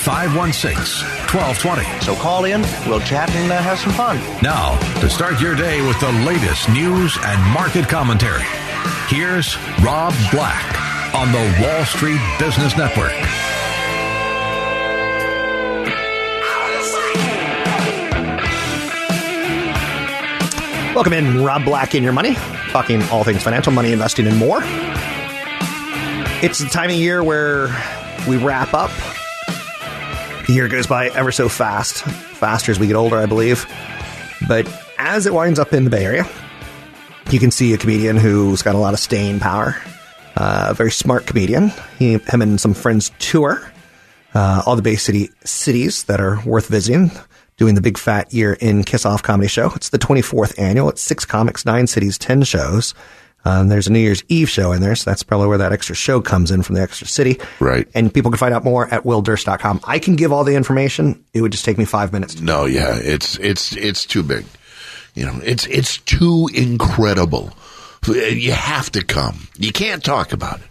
516 1220. So call in, we'll chat and uh, have some fun. Now, to start your day with the latest news and market commentary, here's Rob Black on the Wall Street Business Network. Welcome in, Rob Black in your money, talking all things financial, money, investing, and more. It's the time of year where we wrap up. The year goes by ever so fast, faster as we get older, I believe. But as it winds up in the Bay Area, you can see a comedian who's got a lot of staying power. Uh, a very smart comedian. He, him and some friends tour uh, all the Bay City cities that are worth visiting. Doing the big fat year end Kiss Off Comedy Show. It's the 24th annual. It's six comics, nine cities, 10 shows. Um, there's a New Year's Eve show in there, so that's probably where that extra show comes in from the extra city. Right. And people can find out more at willdurst.com. I can give all the information. It would just take me five minutes. To No, yeah, it's it's it's too big. You know, it's it's too incredible. You have to come. You can't talk about it.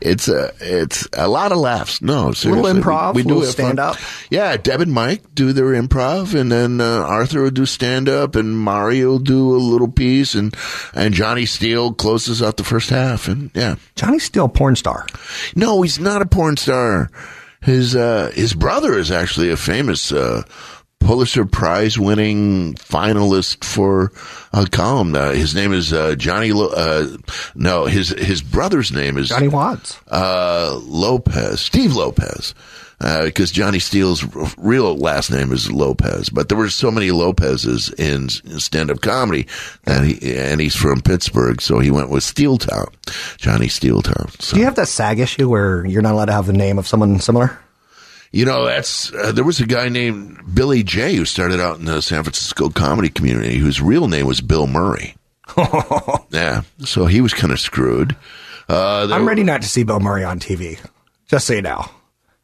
It's a it's a lot of laughs. No, seriously, improv, have little fun. stand-up. Yeah, Deb and Mike do their improv, and then uh, Arthur will do stand up, and Mario will do a little piece, and and Johnny Steele closes out the first half, and yeah. Johnny Steele, porn star. No, he's not a porn star. His uh, his brother is actually a famous uh, Pulitzer Prize winning finalist for a column. Uh, his name is uh, Johnny. Lo- uh, no, his his brother's name is Johnny Watts. uh, Lopez, Steve Lopez. Because Johnny Steele's r- real last name is Lopez, but there were so many Lopez's in, in stand-up comedy, and he and he's from Pittsburgh, so he went with Steeltown, Johnny Steeltown. So. Do you have that SAG issue where you're not allowed to have the name of someone similar? You know, that's uh, there was a guy named Billy J who started out in the San Francisco comedy community whose real name was Bill Murray. yeah, so he was kind of screwed. Uh, I'm ready not to see Bill Murray on TV. Just so you know.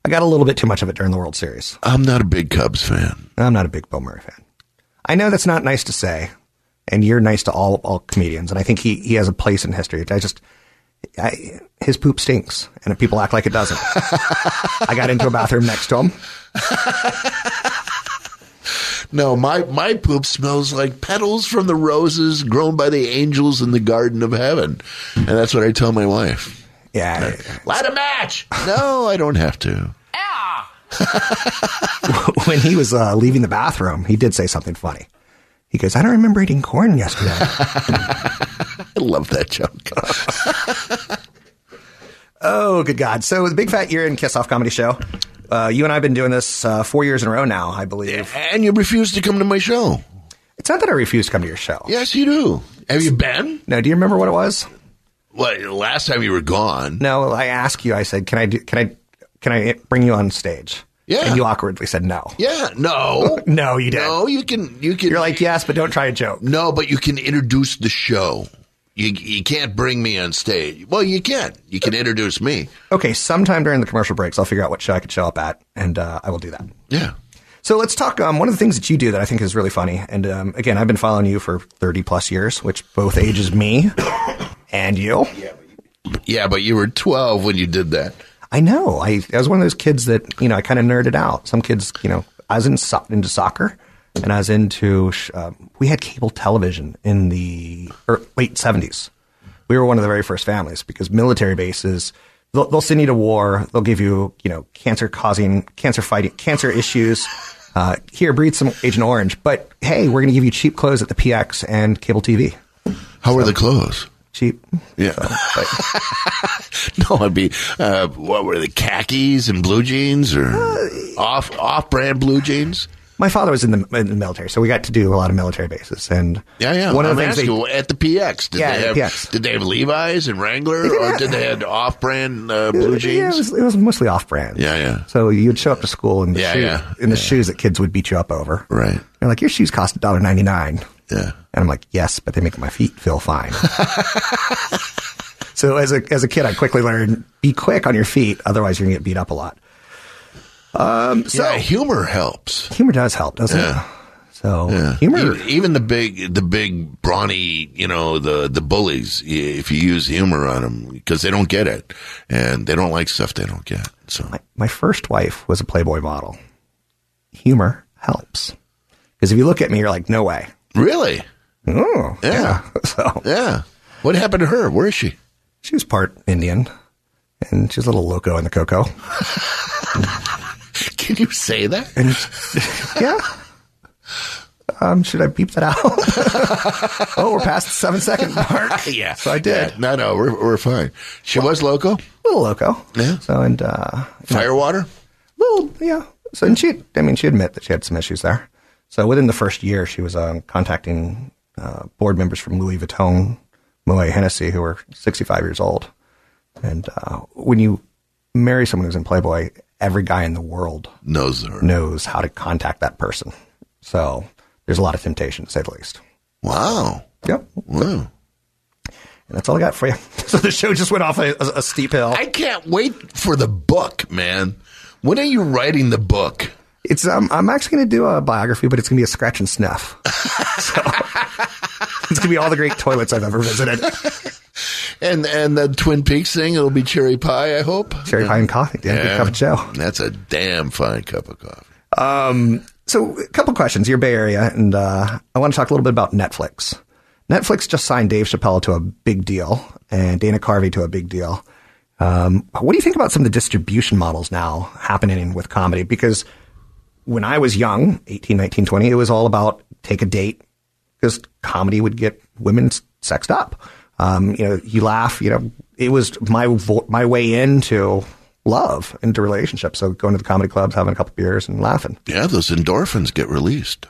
I got a little bit too much of it during the World Series. I'm not a big Cubs fan. I'm not a big Bill Murray fan. I know that's not nice to say, and you're nice to all all comedians, and I think he, he has a place in history. I just I, his poop stinks, and people act like it doesn't. I got into a bathroom next to him. No, my my poop smells like petals from the roses grown by the angels in the Garden of Heaven, and that's what I tell my wife. Yeah, Light a match. No, I don't have to. when he was uh, leaving the bathroom, he did say something funny. He goes, "I don't remember eating corn yesterday." I love that joke. oh, good God! So the big fat year end Kiss Off Comedy Show. Uh, you and I have been doing this uh, four years in a row now, I believe. and you refuse to come to my show. It's not that I refuse to come to your show. Yes, you do. Have you been? No, do you remember what it was? What last time you were gone? No, I asked you. I said, "Can I do? Can I? Can I bring you on stage?" Yeah. and you awkwardly said no. Yeah, no, No, you didn't. no. You can, you can. You're like, yes, but don't try a joke. no, but you can introduce the show. You you can't bring me on stage. Well, you can. You can introduce me. Okay, sometime during the commercial breaks, I'll figure out what show I could show up at, and uh, I will do that. Yeah. So let's talk. Um, one of the things that you do that I think is really funny, and um, again, I've been following you for 30 plus years, which both ages me and you. Yeah, but you were 12 when you did that. I know. I, I was one of those kids that you know I kind of nerded out. Some kids, you know, I was in so- into soccer, and I was into. Um, we had cable television in the er, late seventies. We were one of the very first families because military bases. They'll, they'll send you to war. They'll give you, you know, cancer causing, cancer fighting, cancer issues. Uh, here, breathe some Agent Orange. But hey, we're going to give you cheap clothes at the PX and cable TV. How were the clothes? Cheap. Yeah. no, I'd be, uh, what were the khakis and blue jeans or Uh, off, off brand blue jeans? My father was in the, in the military, so we got to do a lot of military bases. And Yeah, yeah. one of I'm the things they, at the PX, did Yeah, they have, PX. did they have Levi's and Wrangler did or have- did they have off brand, uh, blue jeans? Yeah, it was, it was mostly off-brand. Yeah, yeah. So you'd show up to school in the, Yeah, shoe, yeah, in the shoes that kids would beat you up over. Right. They're like, your shoes cost $1.99. Yeah. And I'm like, yes, but they make my feet feel fine. so as a as a kid, I quickly learned be quick on your feet, otherwise you're gonna get beat up a lot. Um, so yeah, humor helps. humor does help, doesn't Yeah. it? So Yeah. humor, even, even the big, the big brawny, you know, the the bullies. If you use humor on them, because they don't get it, and they don't like stuff they don't get. So my, my first wife was a Playboy model. Humor helps because if you look at me, you're like, no way. Really, Oh, Yeah. So yeah. What happened to her? Where is she? she was part Indian, and she's a little loco in the cocoa. Can you say that? And yeah. Um, should I beep that out? oh, we're past the seven second mark. yeah. So I did. Yeah. No, no, we're we're fine. She was loco. A little loco. Yeah. So, and, uh, Firewater. little, yeah. So, and she, I mean, she admit that she had some issues there. So within the first year, she was um, contacting uh, board members from Louis Vuitton, Moet Hennessy, who were 65 years old. And uh, when you marry someone who's in Playboy, every guy in the world Knows her. knows how to contact that person. So there's a lot of temptation, to say the least. Wow. Yep. Wow. And that's all I got for you. So the show just went off a, a, a steep hill. I can't wait for the book, man. When are you writing the book? It's um, I'm actually going to do a biography, but it's going to be a scratch and sniff. so it's going to be all the great toilets I've ever visited. And and the Twin Peaks thing, it'll be cherry pie, I hope. Cherry pie and coffee. Yeah, good cup of joe. That's a damn fine cup of coffee. Um, so a couple questions. Your Bay Area, and uh, I want to talk a little bit about Netflix. Netflix just signed Dave Chappelle to a big deal and Dana Carvey to a big deal. Um, what do you think about some of the distribution models now happening with comedy? Because when I was young, 18, 19, 20, it was all about take a date because comedy would get women sexed up. Um, you know, you laugh, you know, it was my, vo- my way into love, into relationships. So going to the comedy clubs, having a couple beers and laughing. Yeah, those endorphins get released.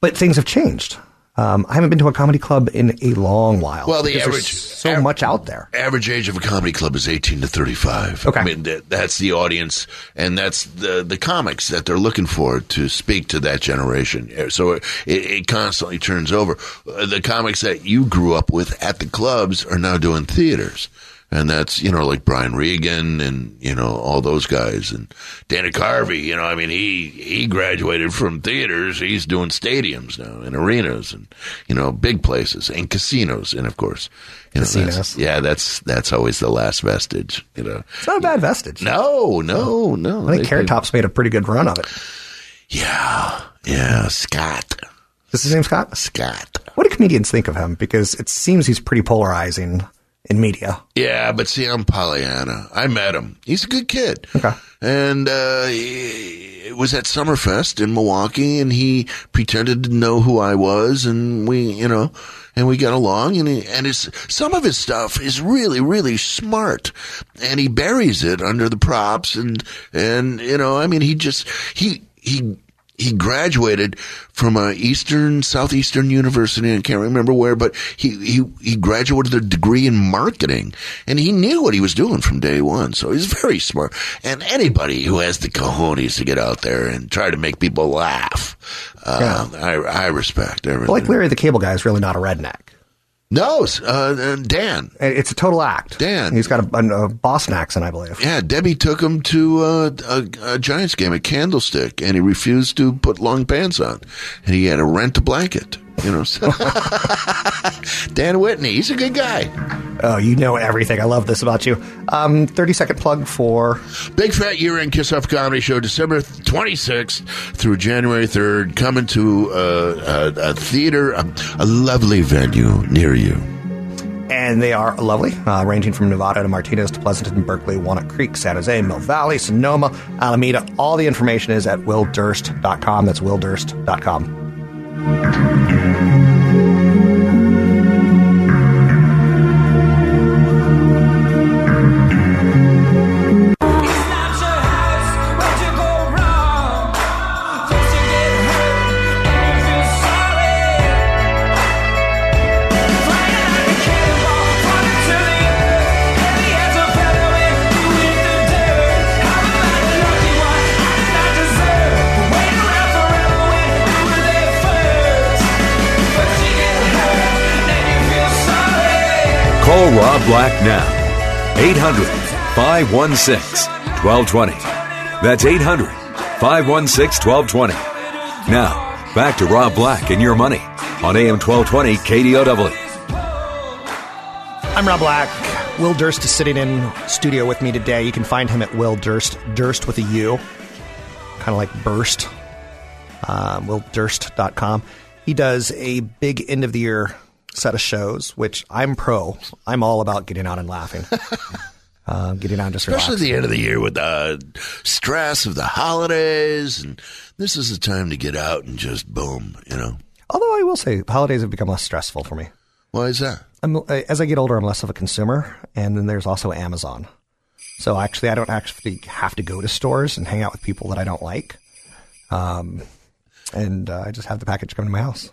But things have changed. Um, I haven't been to a comedy club in a long while. Well, the average- so av- much out there. Average age of a comedy club is 18 to 35. Okay. I mean, that, that's the audience, and that's the, the comics that they're looking for to speak to that generation. So it, it constantly turns over. Uh, The comics that you grew up with at the clubs are now doing theaters. And that's, you know, like Brian Regan and, you know, all those guys. And Dana Carvey, you know, I mean, he, he graduated from theaters. He's doing stadiums now and arenas and, you know, big places and casinos. And of course, you know, that's- Casinos. yeah, that's, that's always the last vestige, you know. It's not a bad vestige. No, no, no. I think They- Carrot Top's made a pretty good run of it. Yeah, yeah, Scott. Is his name Scott? Scott. What do comedians think of him? Because it seems he's pretty polarizing in media. Yeah, but see, I'm Pollyanna. I met him. He's a good kid. Okay. And uh, he, it was at Summerfest in Milwaukee, and he pretended to know who I was, and we, you know, and we got along. And he, and his some of his stuff is really, really smart, and he buries it under the props, and and you know, I mean, he just he he he graduated from a eastern southeastern university i can't remember where but he, he he graduated with a degree in marketing and he knew what he was doing from day one so he's very smart. And anybody who has the cojones to get out there and try to make people laugh uh, I, I respect everything. Like Larry the Cable Guy is really not a redneck. No uh, dan It's a total act. Dan. He's got a, a, a Boston accent, I believe. Yeah, Debbie took him to uh, a, a Giants game at Candlestick, and he refused to put long pants on, and he had to rent a blanket. You know, so- Dan Whitney, he's a good guy. Oh, you know everything. I love this about you. Um, 30 second plug for Big Fat Year End Kiss Off Comedy Show, December 26th through January 3rd, coming to uh, a, a theater, a, a lovely venue near you. and they are lovely, uh, ranging from Nevada to Martinez to Pleasanton, Berkeley, Walnut Creek, San Jose, Mill Valley, Sonoma, Alameda. All the information is at willdurst.com. That's willdurst.com. now. 800 516 1220. That's 800 516 1220. Now, back to Rob Black and your money on AM 1220 KDOW. I'm Rob Black. Will Durst is sitting in studio with me today. You can find him at Will Durst, Durst with a U, kind of like burst. Um, WillDurst.com. He does a big end of the year set of shows, which I'm pro. I'm all about getting out and laughing, uh, getting out just Especially relaxing. the end of the year with the stress of the holidays. And this is the time to get out and just boom, you know. Although I will say, holidays have become less stressful for me. Why is that? I'm, as I get older, I'm less of a consumer, and then there's also Amazon. So actually, I don't actually have to go to stores and hang out with people that I don't like. Um, and uh, I just have the package come to my house.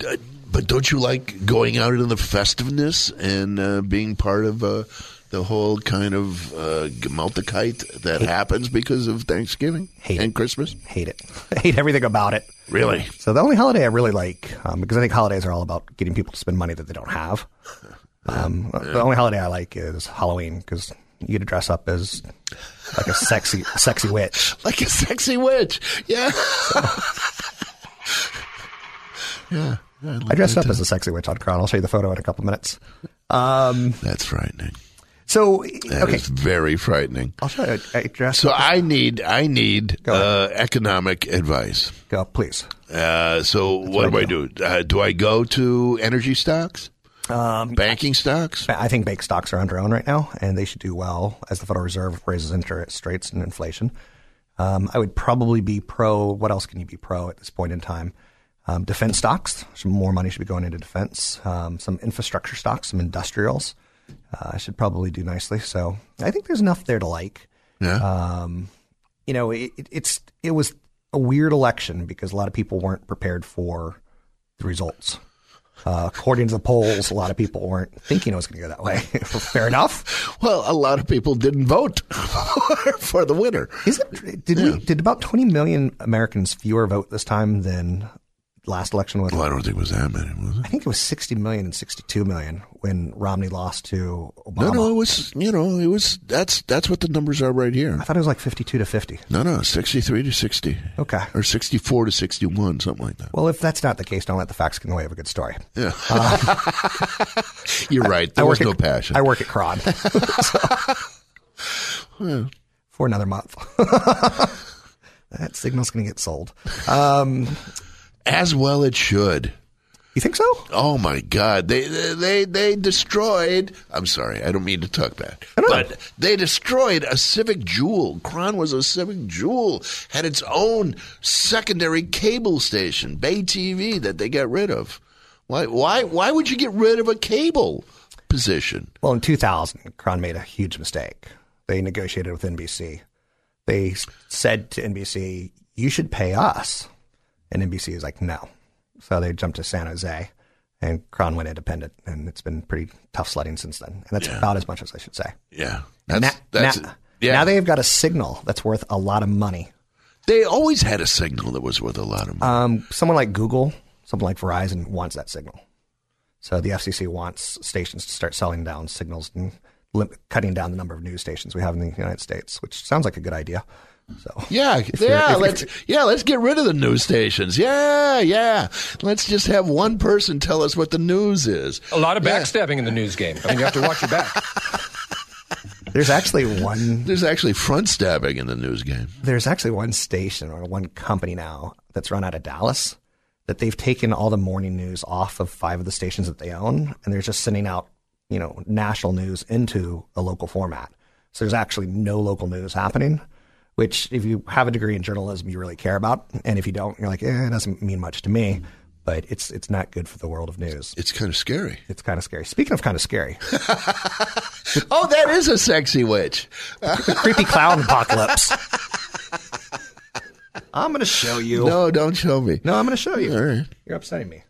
So Uh, but don't you like going out into the festiveness and uh, being part of uh, the whole kind of uh, gemütlichkeit that happens because of Thanksgiving Hate and it. Christmas? hate it. hate everything about it. Really? So the only holiday I really like, um, because I think holidays are all about getting people to spend money that they don't have. Um, The only holiday I like is Halloween because you get to dress up as like a sexy, sexy witch. Like a sexy witch. Yeah. Yeah. I dressed up as a sexy witch on KRON. I'll show you the photo in a couple minutes. Um, That's frightening. so That okay, very frightening. I'll show you. I dressed So. I need I need uh, economic advice. Go, please. Uh, so what do what I I do? Uh, do I go to energy stocks, Um, banking stocks? I think bank stocks are under own right now, and they should do well as the Federal Reserve raises interest rates and inflation. Um, I would probably be pro. What else can you be pro at this point in time? Um, defense stocks. Some more money should be going into defense. Um, some infrastructure stocks, some industrials. Uh, should probably do nicely. So I think there's enough there to like. Yeah. Um, you know, it, it- it's it was a weird election because a lot of people weren't prepared for the results. Uh, according to the polls, a lot of people weren't thinking it was going to go that way. Fair enough. well, a lot of people didn't vote for the winner. Is it? Did we? Did about 20 million Americans fewer vote this time than last election was? Well, I don't think it was that many, was it? I think it was 60 million and 62 million when Romney lost to Obama. No, no, it was you know it was that's that's what the numbers are right here. I thought it was like 52 to 50. No, no, sixty-three to sixty. Okay. or sixty-four to sixty-one, something like that. Well, if that's not the case, don't let the facts get in the way of a good story. Yeah, you're right. There I was work no at, passion. I work at KRON. For another month. that signal's going to get sold. Um, As well, it should. you think so? Oh my God! They they they destroyed. I'm sorry, I don't mean to talk bad, but they destroyed a civic jewel. Kron was a civic jewel, had its own secondary cable station, Bay TV, that they got rid of. Why why why would you get rid of a cable position? Well, in 2000, Kron made a huge mistake. They negotiated with NBC. They said to NBC, you should pay us. And NBC is like, no. So they jumped to San Jose and KRON went independent. And it's been pretty tough sledding since then. And that's about as much as I should say. Yeah, that's now, that's now, yeah. now they've got a signal that's worth a lot of money. they always had a signal that was worth a lot of money. Um, someone like Google, someone like Verizon wants that signal. So the FCC wants stations to start selling down signals and lim- cutting down the number of news stations we have in the United States, which sounds like a good idea. So Yeah, you're- yeah, if- let's yeah, let's get rid of the news stations. Yeah, yeah. Let's just have one person tell us what the news is. A lot of Yeah. backstabbing in the news game. I mean, you have to watch your back. there's actually one There's actually front stabbing in the news game. there's actually one station or one company now that's run out of Dallas that they've taken all the morning news off of five of the stations that they own, and they're just sending out you know national news into a local format. So there's actually no local news happening. Which, if you have a degree in journalism, you really care about, and if you don't, you're like, eh, it doesn't mean much to me. But it's it's not good for the world of news. It's kind of scary. It's kind of scary. Speaking of kind of scary, Oh, that is a sexy witch. the creepy clown apocalypse. I'm going to show you. No, don't show me. No, I'm going to show you. Right. You're upsetting me.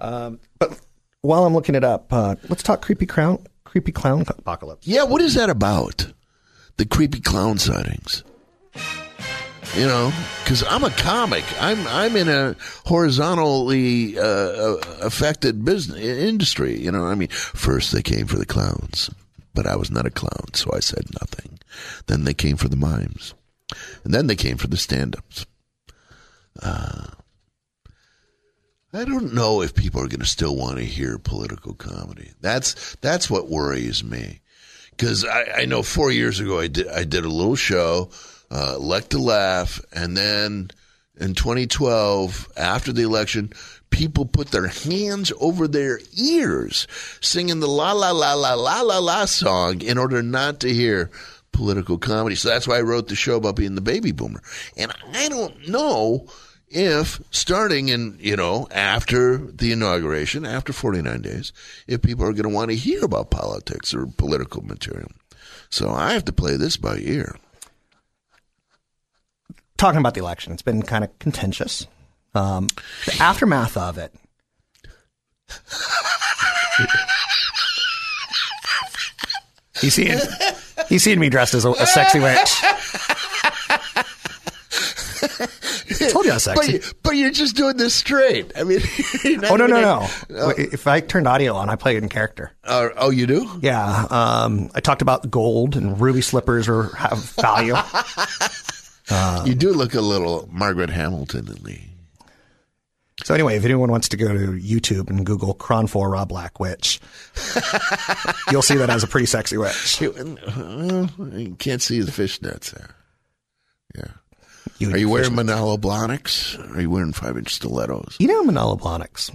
Um, but while I'm looking it up, uh, let's talk creepy clown, creepy clown apocalypse. Yeah, what is that about? The creepy clown sightings. You know, because I'm a comic. I'm I'm in a horizontally uh, uh, affected business industry. You know, I mean, first they came for the clowns, but I was not a clown, so I said nothing. Then they came for the mimes, and then they came for the stand-ups. Uh, I don't know if people are going to still want to hear political comedy. That's that's what worries me because I, I know four years ago I did I did a little show, uh, Elect to Laugh, and then in 2012 after the election, people put their hands over their ears singing the la la la la la la la song in order not to hear political comedy. So that's why I wrote the show about being the baby boomer, and I don't know if starting in, you know, after the inauguration, after 49 days, if people are going to want to hear about politics or political material. So I have to play this by ear. Talking about the election, it's been kind of contentious. Um, the aftermath of it. He's seeing, he's seeing me dressed as a, a sexy witch. I told you I was But, sexy. you, but you're just doing this straight. I mean, Oh no no no! If I turned audio on, I play it in character. Uh, oh, you do? Yeah, um, I talked about gold and ruby slippers or have value. you do look a little Margaret Hamilton in me. So anyway, if anyone wants to go to YouTube and Google KRON 4 Rob Black Witch, you'll see that as a pretty sexy witch. You, uh, you can't see the fishnets there. Yeah. You, Are you wearing Manolo Blahniks? Are you wearing five inch stilettos? You know Manolo Blahniks.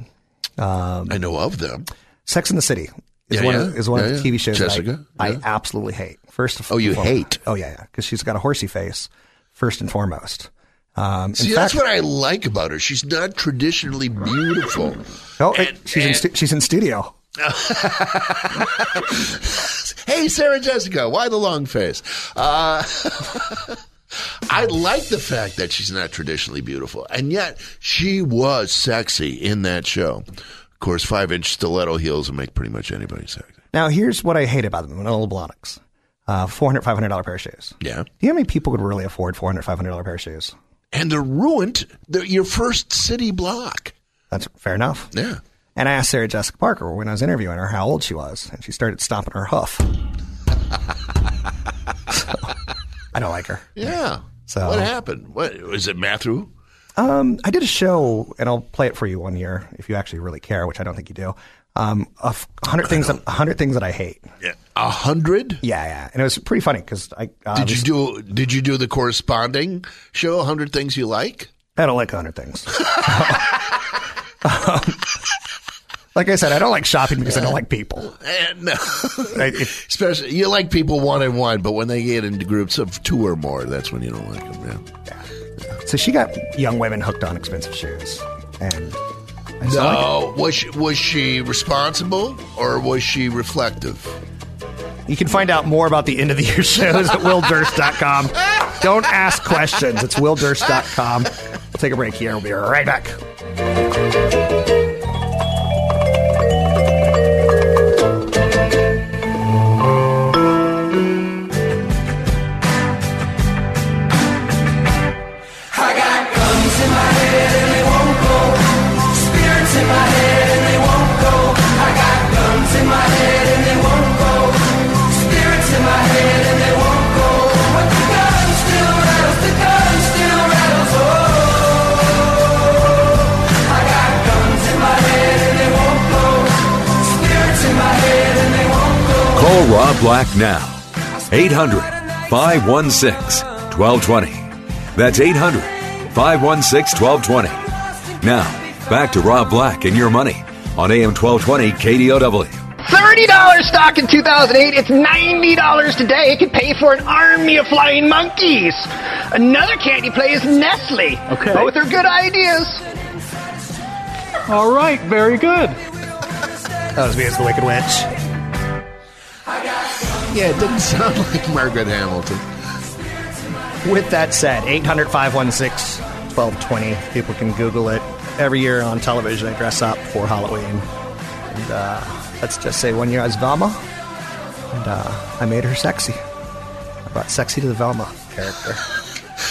I know of them. Sex in the City is Yeah, one yeah. of is one Yeah, of the. TV shows that Jessica, I. I absolutely hate. First, of all, Oh, you all- hate? Oh yeah, yeah, because she's got a horsey face. First and foremost. Um, See, fact, that's what I like about her. She's not traditionally beautiful. Oh, And- she's in stu- she's in studio. hey, Sarah Jessica, why the long face? Uh, I like the fact that she's not traditionally beautiful, and yet she was sexy in that show. Of course, five inch stiletto heels will make pretty much anybody sexy. Now, here's what I hate about them: Manolo Blahniks. Uh, $400, $500 pair of shoes. Yeah. Do you know how many people could really afford $400, $500 pair of shoes? And they're ruined the, your first city block. That's fair enough. Yeah. And I asked Sarah Jessica Parker when I was interviewing her how old she was, and she started stomping her hoof. So, I don't like her. Yeah. So- what happened? What was it, Matthew? Um, I did a show, and I'll play it for you one year if you actually really care, which I don't think you do. Um, hundred things, that, hundred things that I hate. Yeah. A hundred? Yeah, yeah, and it was pretty funny because I uh, Did you do? Did you do the corresponding show? A hundred things you like? I don't like a hundred things. Um, like I said, I don't like shopping because I don't like people. Eh, no. I- if- Especially you like people one on one, but when they get into groups of two or more, that's when you don't like them. Yeah. yeah. so she got young women hooked on expensive shoes, and I just like. No, was she, was she responsible or was she reflective? You can find out more about the end of the year shows at willdurst.com. Don't ask questions. It's willdurst.com. We'll take a break here. We'll be right back. Rob Black now. 800 516 1220. That's 800 516 1220. Now, back to Rob Black and your money on AM 1220 KDOW. $30 stock in 2008. It's $90 today. It could pay for an army of flying monkeys. Another candy play is Nestle. Okay. Both are good ideas. All right, very good. That was me as the Wicked Witch. Yeah, it didn't sound like Margaret Hamilton. With that said, 800 516 1220. People can Google it. Every year on television, I dress up for Halloween. And uh, let's just say one year I was Velma, and uh, I made her sexy. I brought sexy to the Velma character.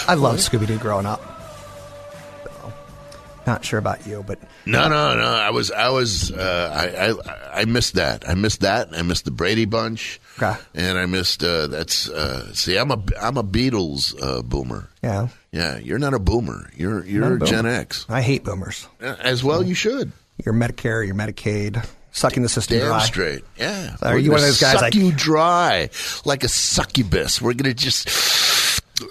I loved Scooby Doo growing up. So, not sure about you, but No, no, no. I was, I was, uh, I, I, I missed that. I missed that. I missed the Brady Bunch, Okay. and I missed. Uh, that's uh, see, I'm a, I'm a Beatles uh, boomer. yeah. Yeah, you're not a boomer. You're, you're a boomer. Gen X. I hate boomers. As well, you should. Your Medicare, your Medicaid, sucking the system Damn dry. straight. Yeah. Are We're you one of those guys? Suck like, you dry like a succubus. We're gonna just.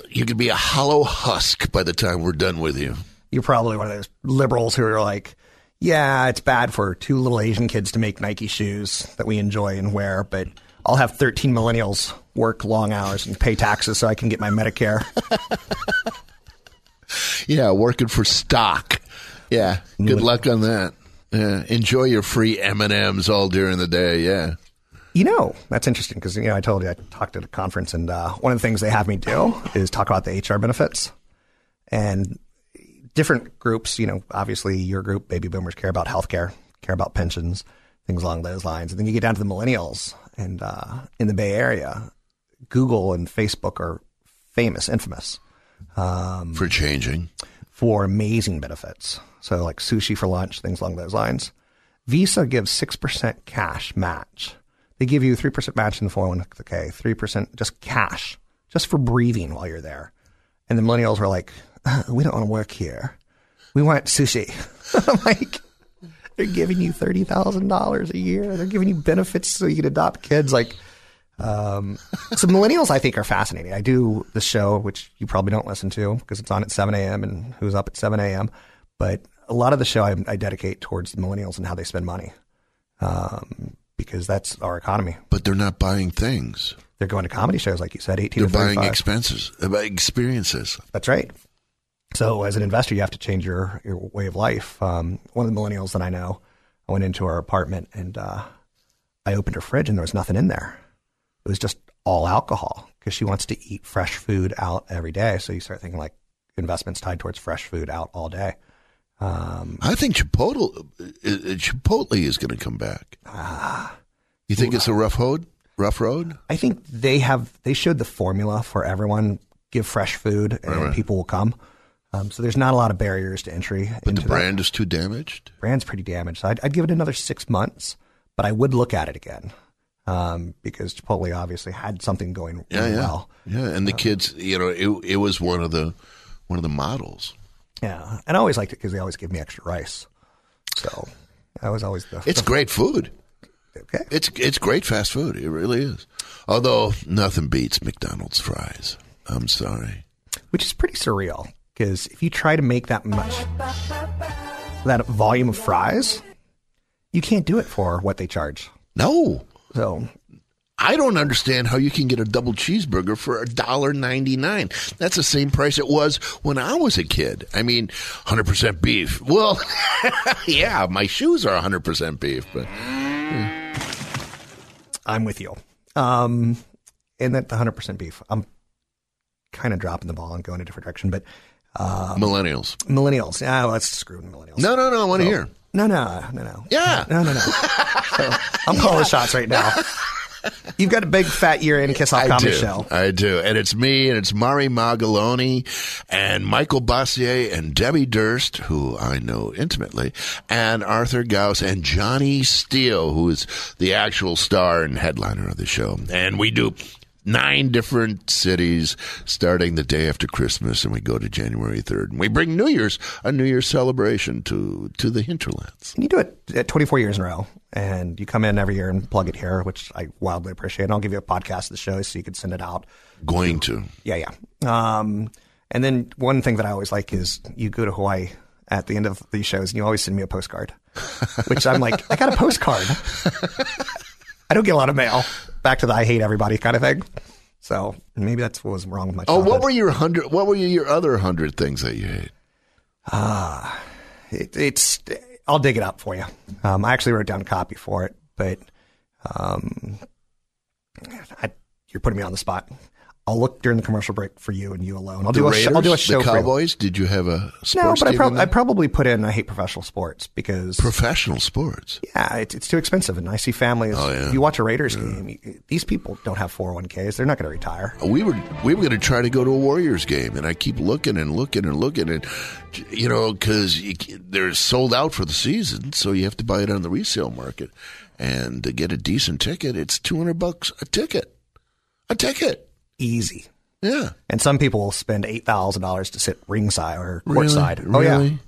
You could be a hollow husk by the time we're done with you. You're probably one of those liberals who are like, yeah, it's bad for two little Asian kids to make Nike shoes that we enjoy and wear, but I'll have 13 millennials work long hours and pay taxes so I can get my Medicare. Yeah, working for stock. Yeah, good luck on that. Yeah, enjoy your free M and M's all during the day. Yeah, you know, that's interesting because, you know, I told you I talked at a conference and uh, one of the things they have me do is talk about the HR benefits. And different groups, you know, obviously your group, baby boomers, care about healthcare, care about pensions, things along those lines. And then you get down to the millennials, and uh, in the Bay Area, Google and Facebook are famous, infamous um, for changing. for amazing benefits. So, like sushi for lunch, things along those lines. Visa gives 6% cash match. They give you 3% match in the 401k, 3% just cash, just for breathing while you're there. And the millennials were like, "Uh, we don't want to work here. We want sushi. I'm like, they're giving you $30,000 a year. They're giving you benefits so you can adopt kids. Like, um, so millennials, I think, are fascinating. I do the show, which you probably don't listen to because it's on at 7 a.m. and who's up at 7 a.m. But a lot of the show I, I dedicate towards the millennials and how they spend money um, because that's our economy. But they're not buying things. They're going to comedy shows, like you said, 18 They're buying 45. expenses, uh, experiences. That's right. So as an investor, you have to change your, your way of life. Um, one of the millennials that I know, I went into her apartment and uh, I opened her fridge and there was nothing in there. It was just all alcohol because she wants to eat fresh food out every day. So you start thinking like investments tied towards fresh food out all day. Um, I think Chipotle, uh, uh, Chipotle is going to come back. you think it's a rough road? Rough road? I think they have they showed the formula for everyone. Give fresh food and Right, right. people will come. Um, so there's not a lot of barriers to entry. But into the brand is too damaged. brand's pretty damaged. So I'd, I'd give it another six months, but I would look at it again um, because Chipotle obviously had something going Yeah, really yeah, well. yeah. And the kids, you know, it, it was one of the one of the models. Yeah, and I always liked it because they always give me extra rice. So I was always the. It's the- great food. Okay. It's it's great fast food. It really is. Although nothing beats McDonald's fries. I'm sorry. which is pretty surreal because if you try to make that much that volume of fries, you can't do it for what they charge. No. So I don't understand how you can get a double cheeseburger for a dollar ninety nine. That's the same price it was when I was a kid. I mean, hundred percent beef. Well, yeah, my shoes are hundred percent beef, but I'm with you. Um, and that the hundred percent beef. I'm kind of dropping the ball and going a different direction, but um, millennials. millennials. Yeah, let's screw the millennials. No, no, no. I want to So- hear. No, no, no, no. Yeah. No, no, no. So, I'm calling the shots right now. You've got a big fat year end Kiss Off Comedy do. Show. I do. And it's me and it's Mari Magaloni and Michael Bossier and Debbie Durst, who I know intimately, and Arthur Gauss and Johnny Steele, who is the actual star and headliner of the show. And we do nine different cities starting the day after Christmas and we go to January 3rd. And we bring New Year's, a New Year's celebration to, to the hinterlands. And you do it at 24 years in a row. And you come in every year and plug it here, which I wildly appreciate. And I'll give you a podcast of the show so you can send it out. Going to. Yeah, yeah. Um, and then one thing that I always like is you go to Hawaii at the end of these shows and you always send me a postcard, which I'm like, I got a postcard. I don't get a lot of mail. Back to the I hate everybody kind of thing. So maybe that's what was wrong with my Oh, what were your hundred? What were your other hundred things that you hate? Ah, it, it's. I'll dig it up for you. Um, I actually wrote down a copy for it, but um, I, you're putting me on the spot. I'll look during the commercial break for you and you alone. I'll the do a. Raiders, Sh- I'll do a show the. Cowboys. Did you have a sports No, but I, prob- I probably put in I hate professional sports because professional sports. Yeah, it's, it's too expensive, and I see families. Oh, yeah. If you watch a Raiders game, you- these people don't have 401ks. They're not going to retire. We were we were going to try to go to a Warriors game, and I keep looking and looking and looking, and you know because they're sold out for the season, so you have to buy it on the resale market, and to get a decent ticket, it's two hundred bucks a ticket, a ticket, easy. Yeah, And some people will spend eight thousand dollars to sit ringside or Really? courtside. Oh yeah, Really?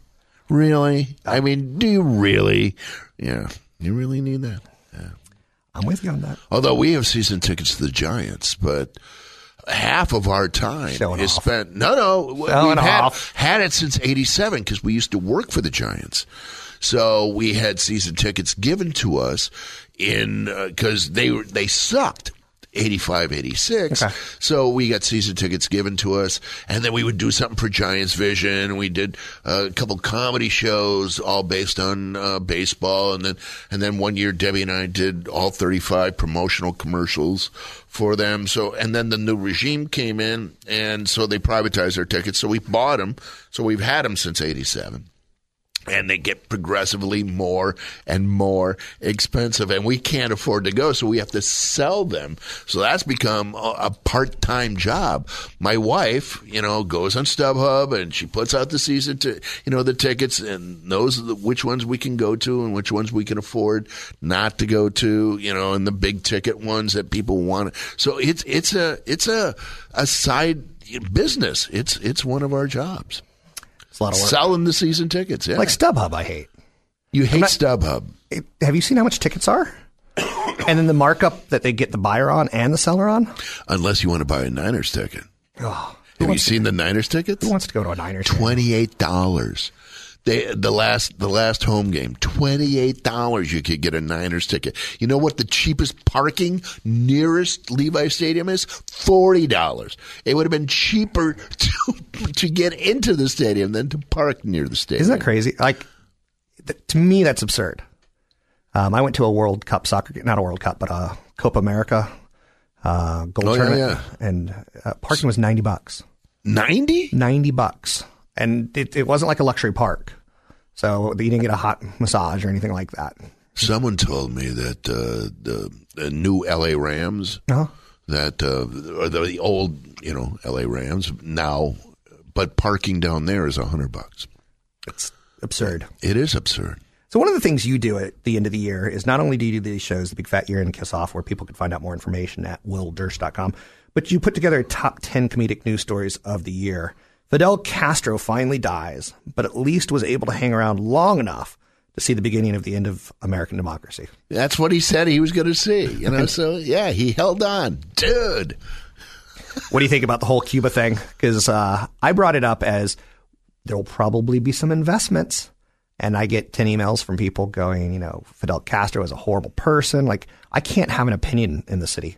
Really? I mean, do you really? Yeah, you really need that. Yeah. I'm with you on that. Although we have season tickets to the Giants, but half of our time Showing is off. spent. No, no, Showing we've had, off. had it since '87 because we used to work for the Giants. So we had season tickets given to us in uh, because they were they sucked. 85, 86. So we got season tickets given to us, and then we would do something for Giants Vision. We did a couple comedy shows, all based on uh, baseball, and then and then one year Debbie and I did all 35 promotional commercials for them. So and then the new regime came in, and so they privatized our tickets. So we bought them. So we've had them since 87 and they get progressively more and more expensive. And we can't afford to go so we have to sell them. So that's become a, part-time job. My wife you know goes on stubhub and she puts out the season to you know the tickets and knows the, which ones we can go to and which ones we can afford not to go to you know and the big ticket ones that people want. So it's it's a it's a a side business. It's it's one of our jobs It's a lot of work. selling the season tickets yeah Like StubHub, I hate. you hate StubHub. It- have you seen how much tickets are? and then the markup that they get the buyer on and the seller on. Unless you want to buy a Niners ticket. Oh, Have you seen the Niners tickets? who wants to go to a Niners? Twenty eight dollars. They the last the last home game twenty eight dollars you could get a Niners ticket. You know what the cheapest parking nearest Levi Stadium is? Forty dollars. It would have been cheaper to to get into the stadium than to park near the stadium. Isn't that crazy? Like, th- to me, that's absurd. Um, I went to a World Cup soccer, game, not a World Cup, but a Copa America uh, gold Oh, yeah, tournament, and uh, parking was ninety bucks. Ninety? Ninety bucks, and it, it wasn't like a luxury park, so you didn't get a hot massage or anything like that. Someone told me that uh, the, the new LA Rams Uh-huh. that uh, or the, the old you know LA Rams now, but parking down there is a hundred bucks. It's absurd. It is absurd. So one of the things you do at the end of the year is not only do you do these shows, the Big Fat Year End Kiss Off, where people can find out more information at willdurst.com, but you put together top 10 comedic news stories of the year. Fidel Castro finally dies, but at least was able to hang around long enough to see the beginning of the end of American democracy. That's what he said he was going to see. You know, so yeah, he held on, dude. What do you think about the whole Cuba thing? Because uh, I brought it up as there will probably be some investments. And I get 10 emails from people going, you know, Fidel Castro is a horrible person. Like, I can't have an opinion in the city.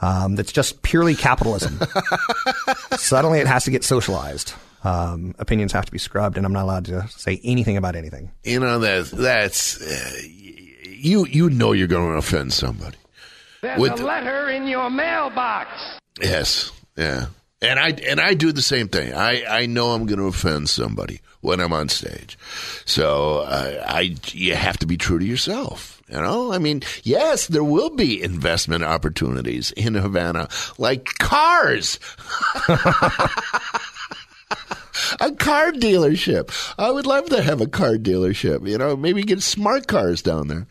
Um, that's just purely capitalism. Suddenly it has to get socialized. Um, opinions have to be scrubbed, and I'm not allowed to say anything about anything. You know that that's uh, you. You know you're going to offend somebody. There's With- a letter in your mailbox. Yes, yeah, and I and I do the same thing. I I know I'm going to offend somebody when I'm on stage, so I you have to be true to yourself. You know, I mean, yes, there will be investment opportunities in Havana, like cars. a car dealership. I would love to have a car dealership. You know, maybe get smart cars down there.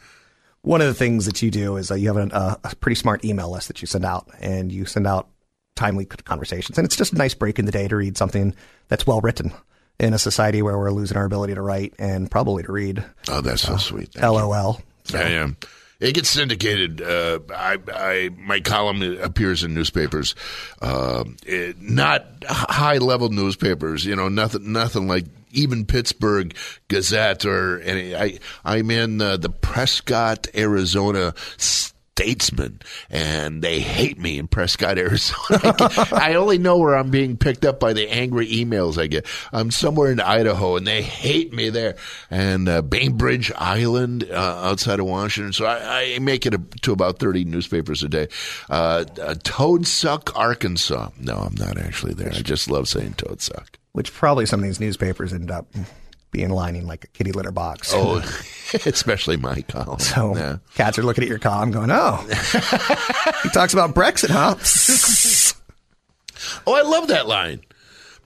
One of the things that you do is uh, you have an, uh, a pretty smart email list that you send out, and you send out timely conversations. And it's just a nice break in the day to read something that's well written in a society where we're losing our ability to write and probably to read. Oh, that's so sweet. Thank. LOL. I am. It gets syndicated. Uh, I, I, my column appears in newspapers, uh, it, not high level newspapers. You know, nothing, nothing like even Pittsburgh Gazette or any. I, I'm in uh, the Prescott, Arizona. Statesman, and they hate me in Prescott, Arizona. I only know where I'm being picked up by the angry emails I get. I'm somewhere in Idaho, and they hate me there. And uh, Bainbridge Island, uh, outside of Washington. So I, I make it a, to about 30 newspapers a day. Uh, uh, Toadsuck, Arkansas. No, I'm not actually there. I just love saying Toadsuck. Which probably some of these newspapers end up being lining like a kitty litter box. Oh, especially my column. So Yeah. cats are looking at your column going, oh, he talks about Brexit, huh? Oh, I love that line.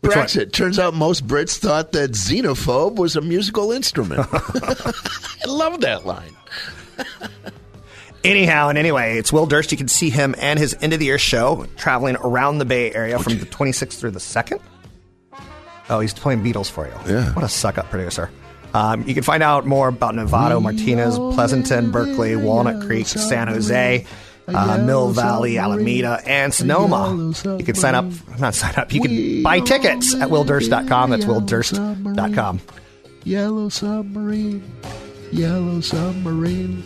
Which one? Brexit. Turns out most Brits thought that xenophobe was a musical instrument. I love that line. Anyhow, and anyway, it's Will Durst. You can see him and his end of the year show traveling around the Bay Area from the 26th through the 2nd. Oh, he's playing Beatles for you. Yeah. What a suck up producer. Um, you can find out more about Novato, Martinez, Pleasanton, Berkeley, Walnut Creek, San Jose, uh, Mill Valley, Alameda, and Sonoma. You can sign up, not sign up, you can buy tickets at willdurst.com. That's willdurst.com. Yellow submarine. Yellow submarine.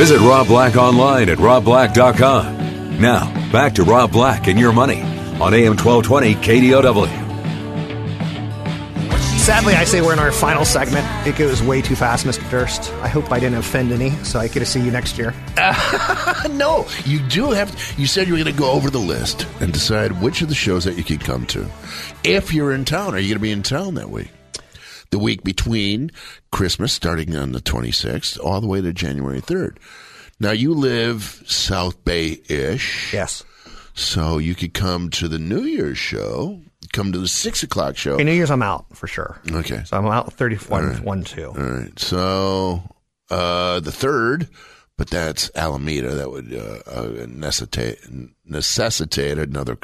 Visit Rob Black online at robblack.com. Now, back to Rob Black and your money on AM 1220 KDOW. Sadly, I say we're in our final segment. It goes way too fast, Mr. Durst. I hope I didn't offend any, so I get to see you next year. no, you do have. You said you were going to go over the list and decide which of the shows that you could come to. If you're in town, are you going to be in town that week? The week between Christmas, starting on the 26th, all the way to January 3rd. Now you live South Bay ish. Yes. So you could come to the New Year's show, come to the six o'clock show. Okay, New Year's, I'm out for sure. Okay. So I'm out 31, All right. 1, 2. All right. So uh, the third, but that's Alameda. That would uh, uh, necessitate necessitate another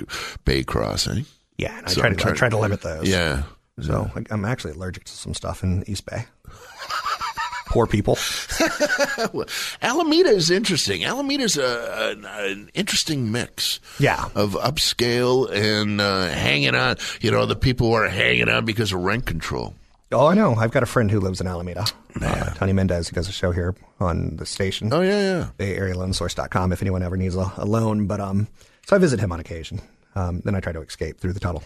bay crossing. Yeah, and I So try to I try to limit those. Yeah. So like, I'm actually allergic to some stuff in East Bay. Poor people. Alameda is interesting. Alameda is a, an, an interesting mix. Yeah. Of upscale and uh, hanging on. You know, the people who are hanging on because of rent control. Oh, I know. I've got a friend who lives in Alameda. Uh, Tony Mendez. He does a show here on the station. Oh, yeah, yeah. Bay Area Loan Source.com if anyone ever needs a, a loan. But um, so I visit him on occasion. Um, then I try to escape through the tunnel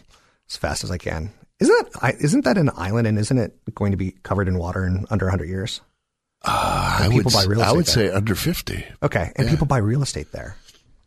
as fast as I can. Isn't that isn't that an island and isn't it going to be covered in water in under 100 years? Uh, I would, buy real I would there. say under 50. Okay, and people buy real estate there.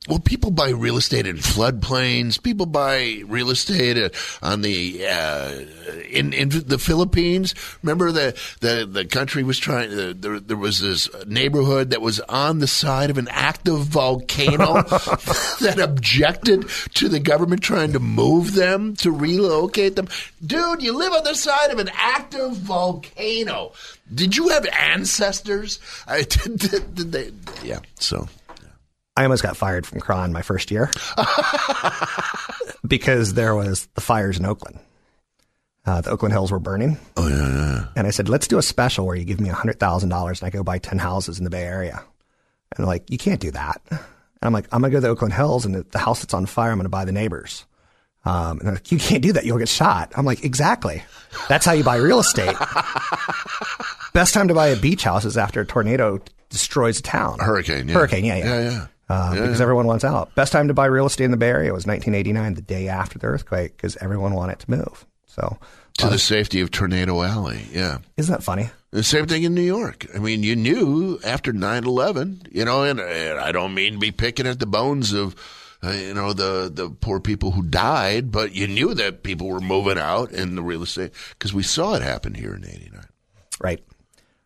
Well, people buy real estate in floodplains. People buy real estate uh, on the uh, in in the Philippines. Remember the the the country was trying. Uh, there there was this neighborhood that was on the side of an active volcano that objected to the government trying to move them to relocate them. Dude, you live on the side of an active volcano. Did you have ancestors? I, did, did, did they? Yeah. So. I almost got fired from KRON my first year because there was the fires in Oakland. Uh, the Oakland Hills were burning. Oh yeah, yeah. And I said, let's do a special where you give me $100,000 and I go buy 10 houses in the Bay Area. And they're like, you can't do that. And I'm like, I'm going to go to the Oakland Hills and the, house that's on fire, I'm going to buy the neighbors. Um, and they're like, you can't do that. You'll get shot. I'm like, exactly. That's how you buy real estate. Best time to buy a beach house is after a tornado destroys a town. Hurricane, yeah. Hurricane, yeah, yeah. Yeah, yeah. Uh, Yeah, because everyone wants out. Best time to buy real estate in the Bay Area was 1989, the day after the earthquake, because everyone wanted to move. So, to the safety of Tornado Alley. Yeah. isn't that funny? The same thing in New York. I mean, you knew after 9 11, you know, and, and I don't mean to be picking at the bones of, uh, you know, the, the poor people who died, but you knew that people were moving out in the real estate because we saw it happen here in 89. Right.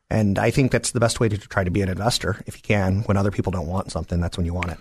And I think that's the best way to try to be an investor if you can. When other people don't want something, that's when you want it.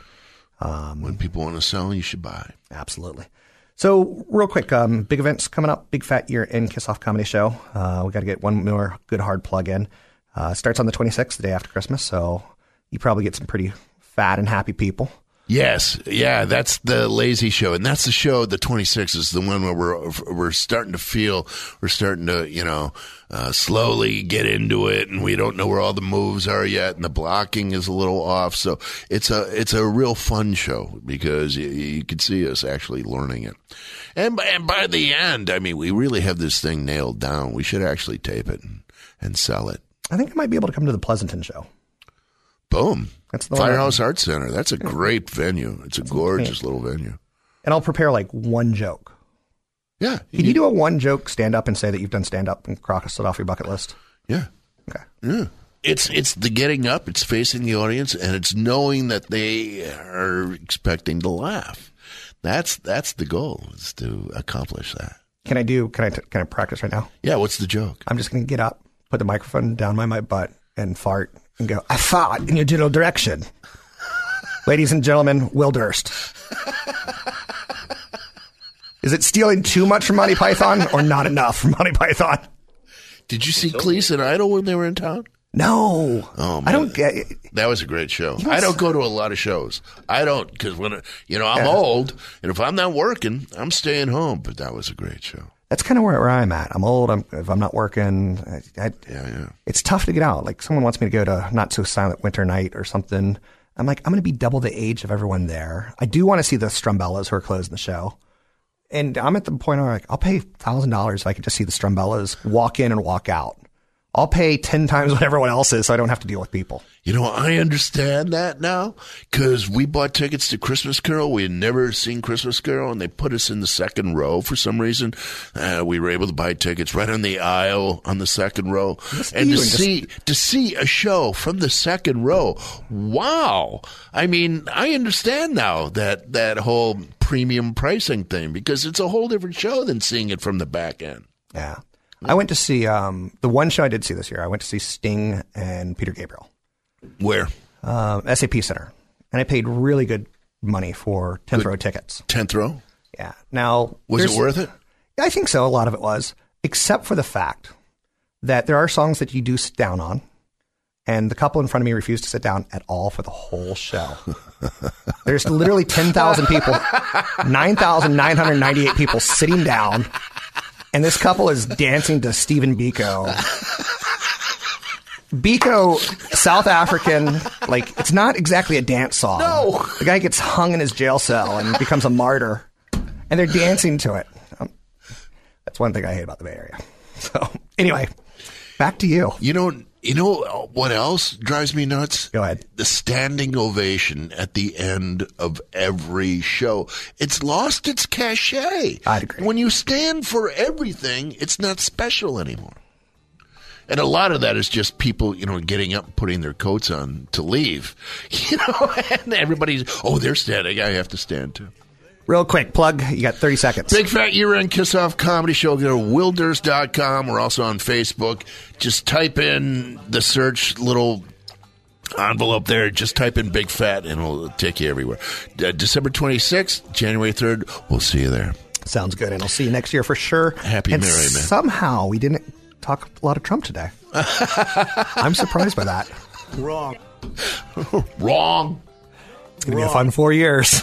Um, when people want to sell, you should buy. Absolutely. So, real quick, um, big events coming up. Big Fat Year End Kiss Off Comedy Show. Uh, we got to get one more good hard plug in. Uh, starts on the 26th, the day after Christmas. So, you probably get some pretty fat and happy people. Yes, yeah, that's the lazy show, and that's the show. The 26 is the one where we're we're starting to feel we're starting to you know uh, slowly get into it, and we don't know where all the moves are yet, and the blocking is a little off. So it's a it's a real fun show because you, you can see us actually learning it, and by, and by the end, I mean we really have this thing nailed down. We should actually tape it and, and sell it. I think I might be able to come to the Pleasanton show. Boom. That's the Firehouse Arts Center. That's a great venue. It's a gorgeous little venue. And I'll prepare like one joke. Yeah. Can you do a one joke stand up and say that you've done stand up and cross it off your bucket list? Yeah. Okay. Yeah. It's it's the getting up, it's facing the audience, and it's knowing that they are expecting to laugh. That's that's the goal is to accomplish that. Can I do? Can I t- can I practice right now? Yeah. What's the joke? I'm just going to get up, put the microphone down my, my butt, and fart and go. I fart in your general direction. Ladies and gentlemen, Will Durst. Is it stealing too much from Monty Python or not enough from Monty Python? Did you see Cleese and Idol when they were in town? No. Oh, man. I don't get it. That was a great show. You know I don't go to a lot of shows. I don't because when you know I'm Yeah. old, and if I'm not working, I'm staying home. But that was a great show. That's kind of where, where I'm at. I'm old. I'm, if I'm not working, I, I, Yeah, yeah. it's tough to get out. Like someone wants me to go to Not So Silent Winter Night or something. I'm like, I'm going to be double the age of everyone there. I do want to see the Strumbellas who are closing the show. And I'm at the point where I'm like, I'll pay thousand dollars if I could just see the Strumbellas walk in and walk out. I'll pay 10 times what everyone else is so I don't have to deal with people. You know, I understand that now because we bought tickets to Christmas Carol. We had never seen Christmas Carol, and they put us in the second row for some reason. Uh, we were able to buy tickets right on the aisle on the second row, and to just- see to see a show from the second row. Wow! I mean, I understand now that that whole premium pricing thing because it's a whole different show than seeing it from the back end. Yeah. I went to see um, the one show I did see this year. I went to see Sting and Peter Gabriel. Where um, SAP Center, and I paid really good money for tenth row tickets. tenth row Yeah. Now, was it there's- worth it? I think so. A lot of it was, except for the fact that there are songs that you do sit down on, and the couple in front of me refused to sit down at all for the whole show. There's literally ten thousand people, nine thousand nine hundred ninety-eight people sitting down, and this couple is dancing to Stephen Biko. Biko, South African, like it's not exactly a dance song. No. the guy gets hung in his jail cell and becomes a martyr, and they're dancing to it. Um, that's one thing I hate about the Bay Area. So anyway, back to you. You know, you know uh, what else drives me nuts? Go ahead. The standing ovation at the end of every show. It's lost its cachet. I'd agree. When you stand for everything, it's not special anymore. And a lot of that is just people, you know, getting up, and putting their coats on to leave. You know, and everybody's, oh, they're standing. I have to stand too. Real quick plug. You got thirty seconds. Big Fat Year End Kiss Off Comedy Show. Go to willdurst.com. We're also on Facebook. Just type in the search little envelope there. Just type in Big Fat and it'll take you everywhere. Uh, December 26th, January 3rd. We'll see you there. Sounds good, and I'll see you next year for sure. Happy and Merry, man. Somehow we didn't talk a lot of Trump today. I'm surprised by that. Wrong. Wrong. It's gonna be a fun four years.